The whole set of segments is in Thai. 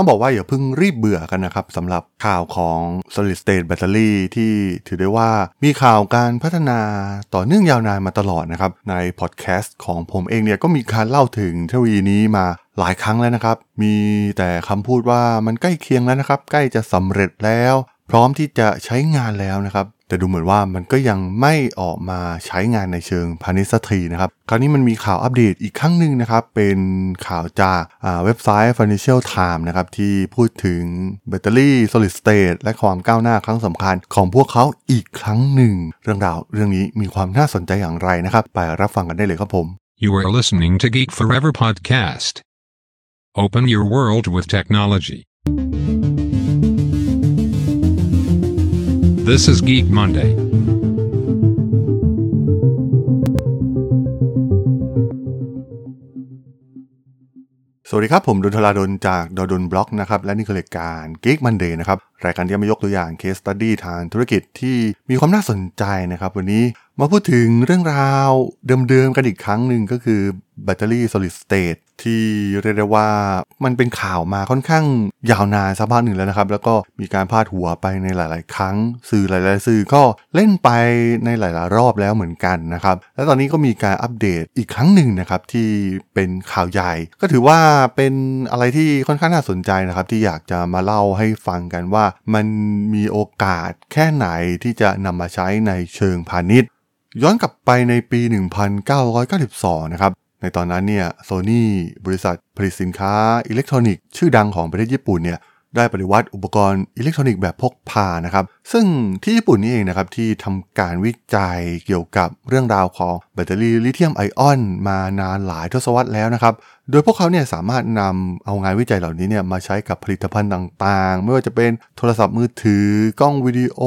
ต้องบอกว่าอย่าเพิ่งรีบเบื่อกันนะครับสำหรับข่าวของ solid state battery ที่ถือได้ว่ามีข่าวการพัฒนาต่อเนื่องยาวนานมาตลอดนะครับ ในพอดแคสต์ของผมเองเนี่ยก็มีการเล่าถึงเทคโนโลยีนี้มาหลายครั้งแล้วนะครับ มีแต่คำพูดว่ามันใกล้เคียงแล้วนะครับ ใกล้จะสำเร็จแล้ว พร้อมที่จะใช้งานแล้วนะครับ แต่ดูเหมือนว่ามันก็ยังไม่ออกมาใช้งานในเชิงพาณิชย์ทีนะครับ คราวนี้มันมีข่าวอัปเดตอีกครั้งหนึ่งนะครับ เป็นข่าวจากเว็บไซต์ Financial Times นะครับ ที่พูดถึงแบตเตอรี่ solid state และความก้าวหน้าครั้งสำคัญของพวกเขาอีกครั้งหนึ่ง เรื่องราวเรื่องนี้มีความน่าสนใจอย่างไรนะครับ ไปรับฟังกันได้เลยครับผม You are listening to Geek Forever podcast. Open your world with technology. This is Geek Monday. สวัสดีครับ ผมดล ธราดล จาก ด.ดล็อกนะครับ และนี่คือรายการ Geek Monday นะครับ รายการที่มายกตัวอย่าง case study ทางธุรกิจที่มีความน่าสนใจนะครับ วันนี้มาพูดถึงเรื่องราวเดิมๆกันอีกครั้งหนึ่งก็คือแบตเตอรี่ solid state ที่เรียกได้ว่ามันเป็นข่าวมาค่อนข้างยาวนานสักพักหนึ่งแล้วนะครับ แล้วก็มีการพาดหัวไปในหลาย ๆ ครั้ง สื่อหลาย ๆ สื่อก็เล่นไปในหลาย ๆ รอบแล้วเหมือนกันนะครับ และตอนนี้ก็มีการอัปเดตอีกครั้งหนึ่งนะครับที่เป็นข่าวใหญ่ ก็ถือว่าเป็นอะไรที่ค่อนข้างน่าสนใจนะครับ ที่อยากจะมาเล่าให้ฟังกันว่า มันมีโอกาสแค่ไหนที่จะนำมาใช้ในเชิงพาณิชย์ ย้อนกลับไปในปี 1992 นะครับ ในตอนนั้นเนี่ยโซนี่บริษัทผลิตสินค้าอิเล็กทรอนิกส์ชื่อดังของประเทศญี่ปุ่นเนี่ยได้ปฏิวัติอุปกรณ์อิเล็กทรอนิกส์แบบพกพานะครับ ซึ่งที่ญี่ปุ่นนี่เองนะครับที่ทำการวิจัยเกี่ยวกับเรื่องราวของแบตเตอรี่ลิเธียมไอออนมานานหลายทศวรรษแล้วนะครับ โดยพวกเขาเนี่ยสามารถนำเอางานวิจัยเหล่านี้เนี่ยมาใช้กับผลิตภัณฑ์ต่างๆ ไม่ว่าจะเป็นโทรศัพท์มือถือกล้องวิดีโอ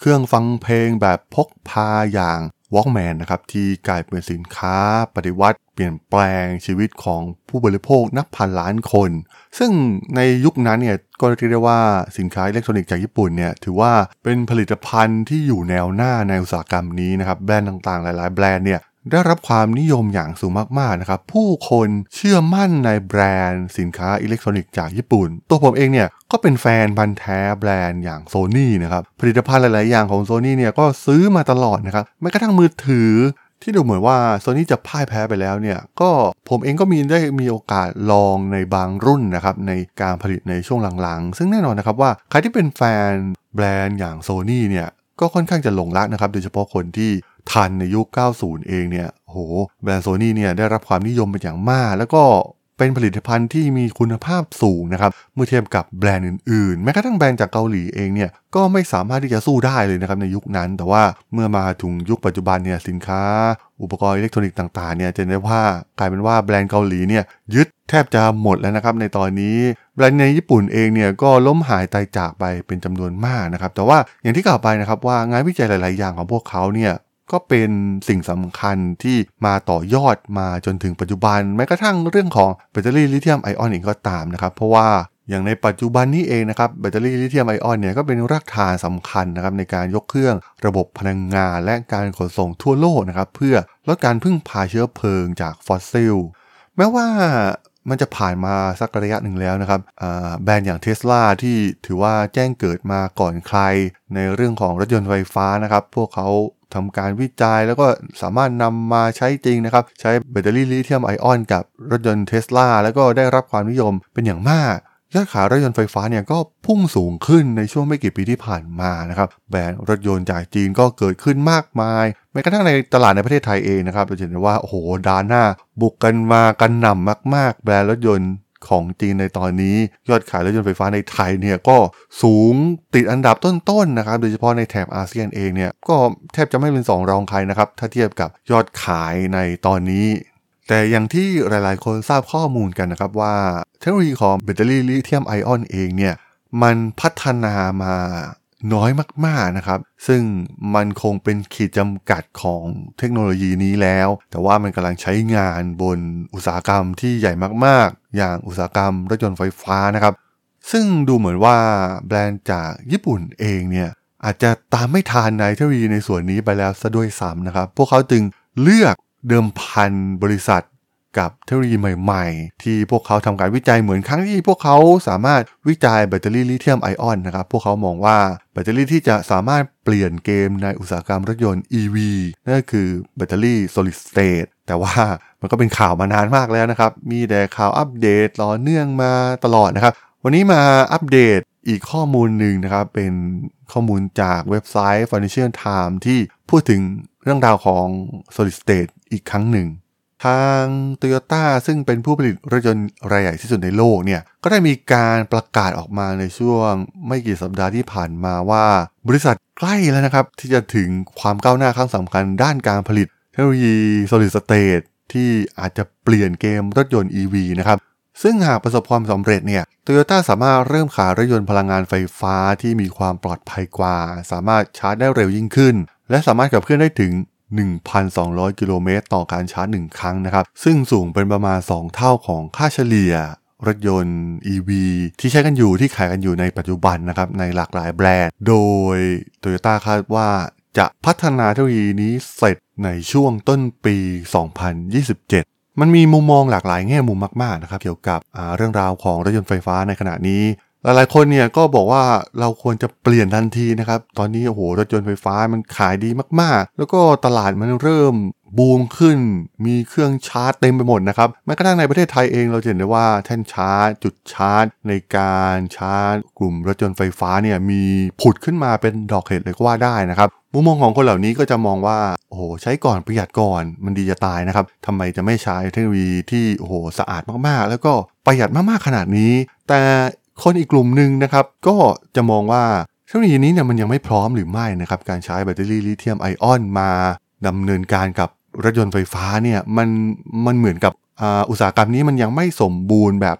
เครื่องฟังเพลงแบบพกพาอย่าง Walkman นะครับที่กลายเป็นสินค้าปฏิวัติ เปลี่ยนแปลงชีวิตของผู้บริโภคนับพันล้านคน ซึ่งในยุคนั้นเนี่ยก็เรียกได้ว่าสินค้าอิเล็กทรอนิกส์จากญี่ปุ่นเนี่ยถือว่าเป็นผลิตภัณฑ์ที่อยู่แนวหน้าในอุตสาหกรรมนี้นะครับแบรนด์ต่างๆ หลาย ๆ แบรนด์เนี่ย ได้รับความนิยมอย่างสูงมากๆนะครับ ผู้คนเชื่อมั่นในแบรนด์สินค้าอิเล็กทรอนิกส์จากญี่ปุ่น ตัวผมเองเนี่ยก็เป็นแฟนพันแท้แบรนด์อย่างโซนี่นะครับ ผลิตภัณฑ์หลาย ๆ อย่างของโซนี่เนี่ยก็ซื้อมาตลอดนะครับแม้กระทั่งมือถือที่ดูเหมือนว่าโซนี่จะพ่ายแพ้ไปแล้วเนี่ยก็ผมเองก็มีได้มีโอกาสลองในบางรุ่นนะครับในการผลิตในช่วงหลังๆ ซึ่งแน่นอนนะครับว่าใครที่เป็นแฟนแบรนด์อย่างโซนี่เนี่ยก็ค่อนข้างจะหลงรักนะครับโดยเฉพาะคนที่ ทันในยุค 90 เองเนี่ยโหแบรนด์โซนี่เนี่ยได้รับความนิยมเป็นอย่างมาก แล้วก็เป็นผลิตภัณฑ์ที่มีคุณภาพสูงนะครับ เมื่อเทียบกับแบรนด์อื่นๆ แม้กระทั่งแบรนด์จากเกาหลีเองเนี่ยก็ไม่สามารถที่จะสู้ได้เลยนะครับในยุคนั้น แต่ว่าเมื่อมาถึงยุคปัจจุบันเนี่ยสินค้า อุปกรณ์อิเล็กทรอนิกส์ต่างๆเนี่ยจะได้ว่ากลายเป็นว่าแบรนด์เกาหลีเนี่ยยึดแทบจะหมดแล้วนะครับในตอนนี้แบรนด์ในญี่ปุ่นเองเนี่ยก็ล้มหายตายจากไปเป็นจำนวนมากนะครับแต่ว่าอย่างที่กล่าวไปนะครับว่างานวิจัยหลาย ๆ อย่างของพวกเขาเนี่ย ก็เป็นสิ่งสำคัญที่มาต่อยอดมาจนถึงปัจจุบัน แม้กระทั่งเรื่องของแบตเตอรี่ลิเธียมไอออนเองก็ตามนะครับ เพราะว่าอย่างในปัจจุบันนี้เองนะครับแบตเตอรี่ลิเธียมไอออนเนี่ยก็เป็นรากฐานสำคัญนะครับในการยกเครื่องระบบพลังงาน และการขนส่งทั่วโลกนะครับเพื่อลดการพึ่งพาเชื้อเพลิงจากฟอสซิลแม้ว่ามันจะผ่านมาสักระยะหนึ่งแล้วนะครับแบรนด์อย่างเทสลาที่ถือว่าแจ้งเกิดมาก่อนใคร ในเรื่องของรถยนต์ไฟฟ้านะครับ พวกเขา ทำการวิจัยแล้วก็สามารถนำมาใช้จริงนะครับ ใช้แบตเตอรี่ลิเธียมไอออนกับรถยนต์เทสลาแล้วก็ได้รับความนิยมเป็นอย่างมากยอดขายรถยนต์ไฟฟ้าเนี่ยก็พุ่งสูงขึ้นในช่วงไม่กี่ปีที่ผ่านมานะครับแบรนด์รถยนต์จากจีนก็เกิดขึ้นมากมายแม้กระทั่งในตลาดในประเทศไทยเองนะครับเราจะเห็นว่าโอ้โหดาน่าบุกกันมากันหนำมาก ๆ แบรนด์รถยนต์ ของจีนในตอนนี้ยอดขายรถยนต์ไฟฟ้าในไทยเนี่ยก็สูงติดอันดับต้นๆนนะครับโดยเฉพาะในแถบอาเซียนเองเนี่ยก็แทบจะไม่เป็นสองรองใครนะครับถ้าเทียบกับยอดขายในตอนนี้ แต่อย่างที่หลายๆ คนทราบข้อมูลกันนะครับว่าเทคโนโลยีของแบตเตอรี่ลิเธียมไอออนเองเนี่ยมันพัฒนามาน้อยมากๆนะครับ ซึ่งมันคงเป็นขีดจำกัดของเทคโนโลยีนี้แล้ว แต่ว่ามันกำลังใช้งานบนอุตสาหกรรมที่ใหญ่มากๆ อย่างอุตสาหกรรมรถยนต์ไฟฟ้านะครับ ซึ่งดูเหมือนว่าแบรนด์จากญี่ปุ่นเองเนี่ยอาจจะตามไม่ทันในเทคโนโลยีในส่วนนี้ไปแล้วซะด้วยซ้ำนะครับ พวกเขาจึงเลือกเดิมพันบริษัท กับเทคโนโลยีใหม่ๆ ที่พวกเขาทำการวิจัยเหมือนครั้งที่พวกเขาสามารถวิจัยแบตเตอรี่ลิเธียมไอออนนะครับ พวกเขามองว่าแบตเตอรี่ที่จะสามารถเปลี่ยนเกมในอุตสาหกรรมรถยนต์ EV นั่นก็คือแบตเตอรี่ solid state แต่ว่ามันก็เป็นข่าวมานานมากแล้วนะครับ มีแต่ข่าวอัปเดตต่อเนื่องมาตลอดนะครับ วันนี้มาอัปเดตอีกข้อมูลหนึ่งนะครับ เป็นข้อมูลจากเว็บไซต์ Financial Times ที่พูดถึงเรื่องราวของ solid state อีกครั้งหนึ่ง ทาง Toyota ซึ่งเป็นผู้ผลิตรถยนต์รายใหญ่ที่สุดในโลกเนี่ยก็ได้มีการประกาศออกมาในช่วงไม่กี่สัปดาห์ที่ผ่านมาว่า บริษัทใกล้แล้วนะครับ ที่จะถึงความก้าวหน้าครั้งสำคัญด้านการผลิตเทคโนโลยี solid state ที่อาจจะเปลี่ยนเกมรถยนต์ EV นะครับซึ่งหากประสบความสำเร็จเนี่ยโตโยต้าสามารถเริ่มขายรถยนต์พลังงานไฟฟ้าที่มีความปลอดภัยกว่า สามารถชาร์จได้เร็วยิ่งขึ้น และสามารถขับเคลื่อนได้ถึง 1,200 กิโลเมตรต่อการชาร์จ 1 ครั้งนะครับ ซึ่งสูงเป็นประมาณ 2 เท่าของค่าเฉลี่ยรถยนต์ EV ที่ใช้กันอยู่ที่ขายกันอยู่ในปัจจุบันนะครับในหลากหลายแบรนด์ โดย Toyota คาดว่าจะพัฒนาเทคโนโลยีนี้เสร็จในช่วงต้นปี 2027มันมีมุมมองหลากหลายแง่มุมมากๆนะครับเกี่ยวกับเรื่องราวของรถยนต์ไฟฟ้าในขณะนี้ หลายๆคนเนี่ยก็บอกว่าเราควรจะเปลี่ยนทันทีนะครับ ตอนนี้โอ้โหรถยนต์ไฟฟ้ามันขายดีมากๆ แล้วก็ตลาดมันเริ่มบูมขึ้น มีเครื่องชาร์จเต็มไปหมดนะครับแม้กระทั่งในประเทศไทยเองเราเห็นได้ว่าแท่นชาร์จ จุดชาร์จ ในการชาร์จ กลุ่มรถยนต์ไฟฟ้าเนี่ยมีผุดขึ้นมาเป็นดอกเห็ดเลยก็ว่าได้นะครับมุมมองของคนเหล่านี้ก็จะมองว่าโอ้โหใช้ก่อนประหยัดก่อนมันดีจะตายนะครับทำไมจะไม่ใช้เทคโนโลยีที่โอ้โหสะอาดมากๆ แล้วก็ประหยัดมากๆขนาดนี้ แต่ คนอีกกลุ่มหนึ่งนะครับ ก็จะมองว่าเทคโนโลยีนี้เนี่ยมันยังไม่พร้อมหรือไม่นะครับการใช้แบตเตอรี่ลิเธียมไอออนมาดำเนินการกับรถยนต์ไฟฟ้าเนี่ยมันมันเหมือนกับอุตสาหกรรมนี้มันยังไม่สมบูรณ์แบบ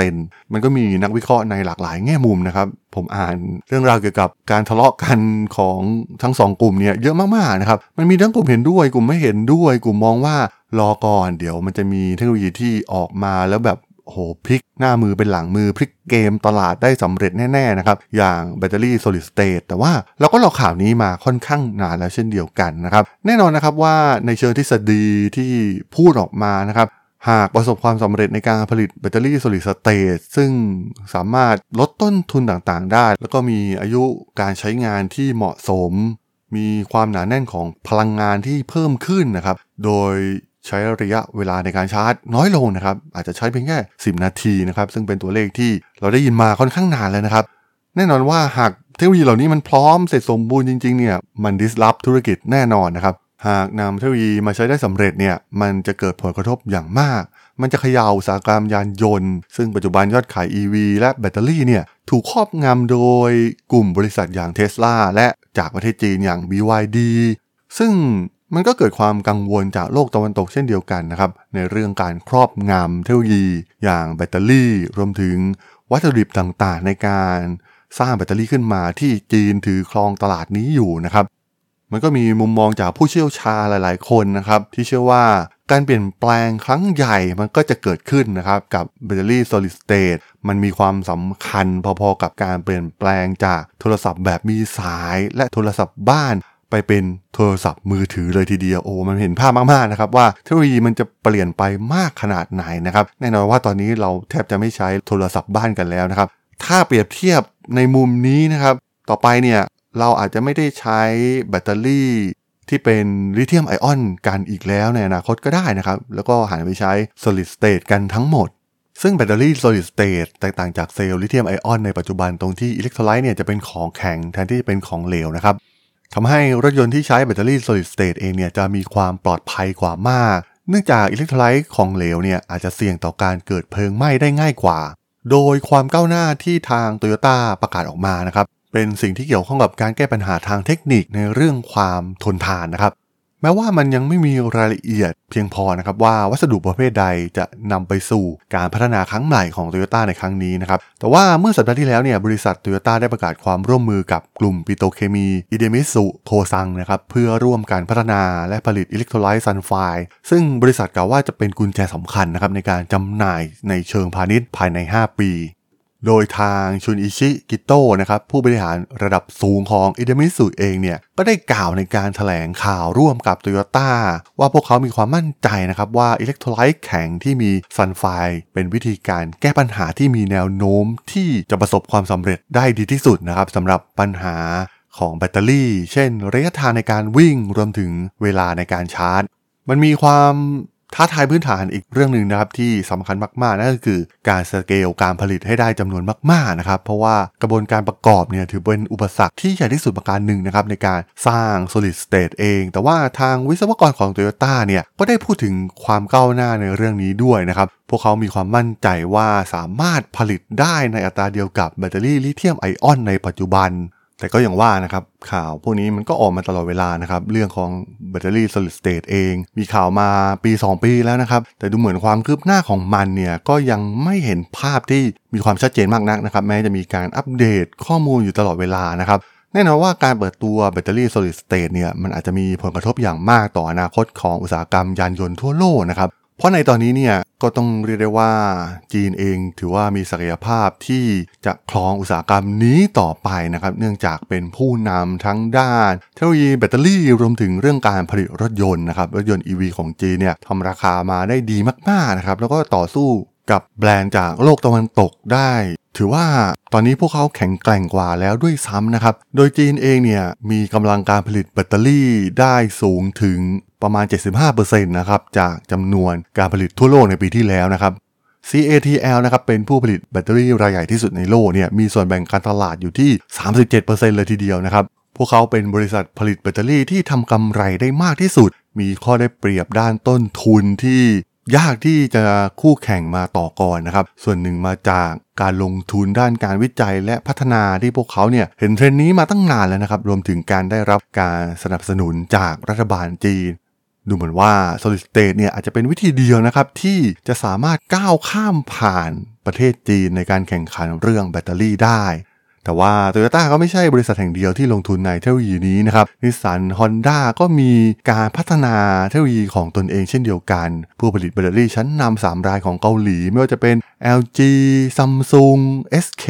100%มันก็มีนักวิเคราะห์ในหลากหลายแง่มุมนะครับ ผมอ่านเรื่องราวเกี่ยวกับการทะเลาะกันของทั้งสองกลุ่มเนี่ยเยอะมากๆนะครับ มันมีทั้งกลุ่มเห็นด้วยกลุ่มไม่เห็นด้วย กลุ่มมองว่ารอก่อน เดี๋ยวมันจะมีเทคโนโลยีที่ออกมาแล้วแบบ โหพลิกหน้ามือเป็นหลังมือพลิกเกมตลาดได้สำเร็จแน่ๆนะครับ อย่างแบตเตอรี่ solid state แต่ว่าเราก็รอข่าวนี้มาค่อนข้างนานแล้วเช่นเดียวกันนะครับ แน่นอนนะครับว่าในเชิงทฤษฎีที่พูดออกมานะครับหากประสบความสำเร็จในการผลิตแบตเตอรี่ solid state ซึ่งสามารถลดต้นทุนต่างๆได้ แล้วก็มีอายุการใช้งานที่เหมาะสม มีความหนาแน่นของพลังงานที่เพิ่มขึ้นนะครับ โดย ใช้ระยะเวลาในการชาร์จน้อยลงนะครับ อาจจะใช้เพียงแค่ 10 นาทีนะครับ ซึ่งเป็นตัวเลขที่เราได้ยินมาค่อนข้างนานแล้วนะครับ แน่นอนว่าหากเทคโนโลยีเหล่านี้มันพร้อมเสร็จสมบูรณ์จริงๆเนี่ยมันดิสลอฟธุรกิจแน่นอนนะครับหากนำเทคโนโลยีมาใช้ได้สำเร็จเนี่ยมันจะเกิดผลกระทบอย่างมาก มันจะเขย่าอุตสาหกรรมยานยนต์ ซึ่งปัจจุบันยอดขาย EV และแบตเตอรี่เนี่ยถูกครอบงำโดยกลุ่มบริษัทอย่างเท s l a และจากประเทศจีนอย่าง BYD ซึ่ง มันก็เกิดความกังวลจากโลกตะวันตกเช่นเดียวกันนะครับ ในเรื่องการครอบงำเทคโนโลยี อย่างแบตเตอรี่ รวมถึงวัตถุดิบต่างๆ ในการสร้างแบตเตอรี่ขึ้นมาที่จีนถือครองตลาดนี้อยู่นะครับ มันก็มีมุมมองจากผู้เชี่ยวชาญหลาย ๆ คนนะครับ ที่เชื่อว่าการเปลี่ยนแปลงครั้งใหญ่มันก็จะเกิดขึ้นนะครับกับแบตเตอรี่ solid state มันมีความสำคัญพอๆกับการเปลี่ยนแปลงจากโทรศัพท์แบบมีสายและโทรศัพท์บ้าน ไปเป็นโทรศัพท์มือถือเลยทีเดียวโอ้มันเห็นภาพมากๆนะครับว่าเทคโนโลยีมันจะเปลี่ยนไปมากขนาดไหนนะครับแน่นอนว่าตอนนี้เราแทบจะไม่ใช้โทรศัพท์บ้านกันแล้วนะครับถ้าเปรียบเทียบในมุมนี้นะครับต่อไปเนี่ยเราอาจจะไม่ได้ใช้แบตเตอรี่ที่เป็นลิเธียมไอออนกันอีกแล้วในอนาคตก็ได้นะครับ แล้วก็หันไปใช้ solid state กันทั้งหมด ซึ่งแบตเตอรี่ solid state แตกต่างจากเซลล์ลิเธียมไอออนในปัจจุบันตรงที่อิเล็กโทรไลต์เนี่ยจะเป็นของแข็งแทนที่จะเป็นของเหลวนะครับ ทำให้รถยนต์ที่ใช้แบตเตอรี่ solid state เองเนี่ยจะมีความปลอดภัยกว่ามาก เนื่องจากอิเล็กโทรไลต์ของเหลวเนี่ยอาจจะเสี่ยงต่อการเกิดเพลิงไหม้ได้ง่ายกว่า โดยความก้าวหน้าที่ทางโตโยต้าประกาศออกมานะครับเป็นสิ่งที่เกี่ยวข้องกับการแก้ปัญหาทางเทคนิคในเรื่องความทนทานนะครับ แม้ว่ามันยังไม่มีรายละเอียดเพียงพอนะครับว่าวัสดุประเภทใดจะนำไปสู่การพัฒนาครั้งใหม่ของโตโยต้าในครั้งนี้นะครับแต่ว่าเมื่อสัปดาห์ที่แล้วเนี่ยบริษัทโตโยต้าได้ประกาศความร่วมมือกับกลุ่มปิโตรเคมีอิเดมิตสึโคซังนะครับเพื่อร่วมการพัฒนาและผลิตอิเล็กโทรไลต์ซัลไฟด์ซึ่งบริษัทกล่าวว่าจะเป็นกุญแจสำคัญนะครับในการจำหน่ายในเชิงพาณิชย์ภายใน 5 ปี โดยทางชุนอิชิกิโตะนะครับผู้บริหารระดับสูงของอิเดมิตสึเองเนี่ยก็ได้กล่าวในการแถลงข่าวร่วมกับโตโยต้าว่าพวกเขามีความมั่นใจนะครับว่าอิเล็กโทรไลต์แข็งที่มีซัลไฟด์เป็นวิธีการแก้ปัญหาที่มีแนวโน้มที่จะประสบความสำเร็จได้ดีที่สุดนะครับสำหรับปัญหาของแบตเตอรี่ เช่น ระยะทางในการวิ่งรวมถึงเวลาในการชาร์จ มันมีความ ท้าทายพื้นฐานอีกเรื่องหนึ่งนะครับที่สำคัญมากๆ นั่นก็คือการสเกลการผลิตให้ได้จำนวนมากๆนะครับเพราะว่ากระบวนการประกอบเนี่ยถือเป็นอุปสรรคที่ใหญ่ที่สุดประการหนึ่งนะครับในการสร้าง solid state เอง แต่ว่าทางวิศวกรของ Toyota เนี่ยก็ได้พูดถึงความก้าวหน้าในเรื่องนี้ด้วยนะครับพวกเขามีความมั่นใจว่าสามารถผลิตได้ในอัตราเดียวกับแบตเตอรี่ลิเธียมไอออนในปัจจุบัน แต่ก็อย่างว่านะครับข่าวพวกนี้มันก็ออกมาตลอดเวลานะครับ เรื่องของแบตเตอรี่ solid state เอง มีข่าวมาปี 2 ปีแล้วนะครับ แต่ดูเหมือนความคืบหน้าของมันเนี่ย ก็ยังไม่เห็นภาพที่มีความชัดเจนมากนักนะครับ แม้จะมีการอัปเดตข้อมูลอยู่ตลอดเวลานะครับแน่นอนว่าการเปิดตัวแบตเตอรี่ solid state เนี่ยมันอาจจะมีผลกระทบอย่างมากต่ออนาคตของอุตสาหกรรมยานยนต์ทั่วโลกนะครับ เพราะในตอนนี้เนี่ยก็ต้องเรียกได้ว่าจีนเองถือว่ามีศักยภาพที่จะครองอุตสาหกรรมนี้ต่อไปนะครับ เนื่องจากเป็นผู้นำทั้งด้านเทคโนโลยีแบตเตอรี่รวมถึงเรื่องการผลิตรถยนต์นะครับ รถยนต์ EV ของจีนเนี่ยทำราคามาได้ดีมากๆนะครับ แล้วก็ต่อสู้กับแบรนด์จากโลกตะวันตกได้ ถือว่าตอนนี้พวกเขาแข็งแกร่งกว่าแล้วด้วยซ้ำนะครับ โดยจีนเองเนี่ยมีกำลังการผลิตแบตเตอรี่ได้สูงถึง ประมาณ 75%นะครับจากจำนวนการผลิตทั่วโลกในปีที่แล้วนะครับ CATL นะครับเป็นผู้ผลิตแบตเตอรี่รายใหญ่ที่สุดในโลกเนี่ยมีส่วนแบ่งการตลาดอยู่ที่ 37%เลยทีเดียวนะครับ พวกเขาเป็นบริษัทผลิตแบตเตอรี่ที่ทำกำไรได้มากที่สุด มีข้อได้เปรียบด้านต้นทุนที่ยากที่จะคู่แข่งมาต่อก่อนนะครับ ส่วนหนึ่งมาจากการลงทุนด้านการวิจัยและพัฒนาที่พวกเขาเนี่ยเห็นเทรนด์นี้มาตั้งนานแล้วนะครับ รวมถึงการได้รับการสนับสนุนจากรัฐบาลจีน ดูเหมือนว่า solid state เนี่ยอาจจะเป็นวิธีเดียวนะครับ ที่จะสามารถก้าวข้ามผ่านประเทศจีนในการแข่งขันเรื่องแบตเตอรี่ได้ แต่ว่า t o y ยต้ก็ไม่ใช่บริษัทแห่งเดียวที่ลงทุนในเทคโนโลยีนี้นะครับนิสสันฮอนด้าก็มีการพัฒนาเทคโนโลยีของตนเองเช่นเดียวกัน ผู้ผลิตแบตเตอรี่ชั้นนำ3รายของเกาหลี ไม่ว่าจะเป็น LG Samsung SK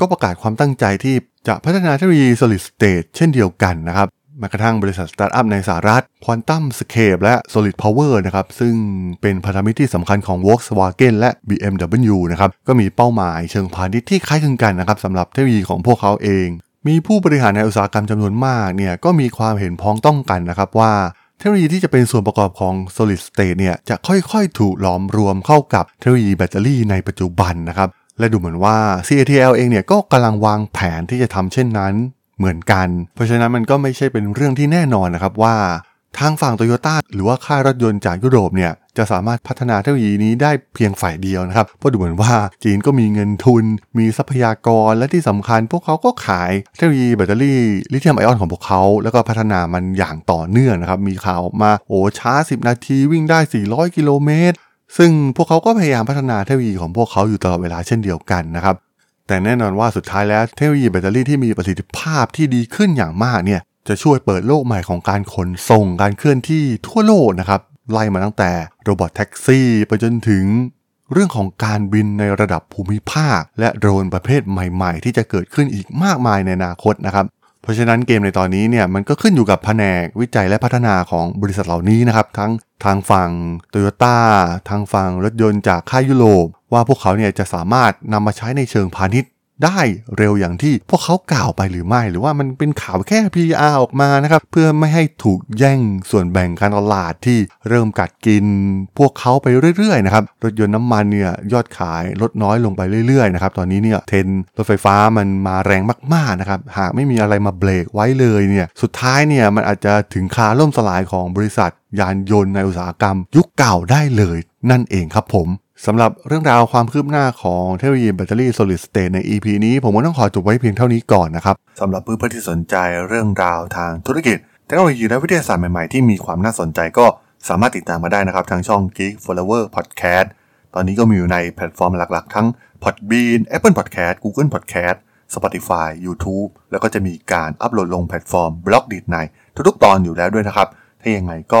ก็ประกาศความตั้งใจที่จะพัฒนาเทคโนโลยี solid state เช่นเดียวกันนะครับ แม้กระทั่งบริษัทสตาร์ทอัพในสหรัฐ QuantumScape และ Solid Power นะครับ ซึ่งเป็นพันธมิตรที่สำคัญของ Volkswagen และ BMW นะครับ ก็มีเป้าหมายเชิงพาณิชย์ที่คล้ายคลึงกันนะครับสำหรับเทคโนโลยีของพวกเขาเอง มีผู้บริหารในอุตสาหกรรมจำนวนมากเนี่ยก็มีความเห็นพ้องต้องกันนะครับว่าเทคโนโลยีที่จะเป็นส่วนประกอบของ solid state เนี่ยจะค่อยๆ ถูกหลอมรวมเข้ากับเทคโนโลยีแบตเตอรี่ในปัจจุบันนะครับ และดูเหมือนว่า CATL เองเนี่ยก็กำลังวางแผนที่จะทำเช่นนั้น เหมือนกัน เพราะฉะนั้นมันก็ไม่ใช่เป็นเรื่องที่แน่นอนนะครับว่าทางฝั่งโตโยต้าหรือว่าค่ายรถยนต์จากยุโรปเนี่ยจะสามารถพัฒนาเทคโนโลยีนี้ได้เพียงฝ่ายเดียวนะครับ เพราะดูเหมือนว่าจีนก็มีเงินทุน มีทรัพยากรและที่สำคัญ พวกเขาก็ขายเทคโนโลยีแบตเตอรี่ลิเธียมไอออนของพวกเขา แล้วก็พัฒนามันอย่างต่อเนื่องนะครับ มีข่าวมาโอ้ช้า 10 นาทีวิ่งได้ 400 กิโลเมตรซึ่งพวกเขาก็พยายามพัฒนาเทคโนโลยีของพวกเขาอยู่ตลอดเวลาเช่นเดียวกันนะครับ แต่แน่นอนว่าสุดท้ายแล้วเทคโนโลยีแบตเตอรี่ที่มีประสิทธิภาพที่ดีขึ้นอย่างมากเนี่ยจะช่วยเปิดโลกใหม่ของการขนส่งการเคลื่อนที่ทั่วโลกนะครับไล่มาตั้งแต่โรบอทแท็กซี่ไปจนถึงเรื่องของการบินในระดับภูมิภาค และโดรนประเภทใหม่ ๆ ที่จะเกิดขึ้นอีกมากมายในอนาคตนะครับ เพราะฉะนั้นเกมในตอนนี้เนี่ยมันก็ขึ้นอยู่กับแผนกวิจัยและพัฒนาของบริษัทเหล่านี้นะครับ ทั้งทางฝั่งโตโยต้าทางฝั่งรถยนต์จากค่ายยุโรปว่าพวกเขาเนี่ยจะสามารถนำมาใช้ในเชิงพาณิชย์ ได้เร็วอย่างที่พวกเขากล่าวไปหรือไม่ หรือว่ามันเป็นข่าวแค่ PR ออกมานะครับ เพื่อไม่ให้ถูกแย่งส่วนแบ่งการตลาดที่เริ่มกัดกิน พวกเขาไปเรื่อยๆนะครับรถยนต์น้ำมันเนี่ยยอดขายลดน้อยลงไปเรื่อยๆนะครับตอนนี้เนี่ยเทรนรถไฟฟ้ามันมาแรงมากๆนะครับหากไม่มีอะไรมาเบรกไว้เลยเนี่ยสุดท้ายเนี่ยมันอาจจะถึงคาล่มสลายของบริษัท ยานยนต์ในอุตสาหกรรม ยุคเก่าได้เลย นั่นเองครับผม สำหรับเรื่องราวความคืบหน้าของเทคโนโลยีแบตเตอรี่ solid state ใน EP นี้ ผมก็ต้องขอจบไว้เพียงเท่านี้ก่อนนะครับสำหรับเพื่อนๆที่สนใจเรื่องราวทางธุรกิจ เทคโนโลยีและวิทยาศาสตร์ใหม่ๆ ที่มีความน่าสนใจก็สามารถติดตามมาได้นะครับ ทางช่อง Geek Forever Podcast ตอนนี้ก็มีอยู่ในแพลตฟอร์มหลักๆ ทั้ง Podbean Apple Podcast Google Podcast Spotify YouTube แล้วก็จะมีการอัปโหลดลงแพลตฟอร์ม Blockdit ในทุกๆ ตอนอยู่แล้วด้วยนะครับ ถ้ายังไงก็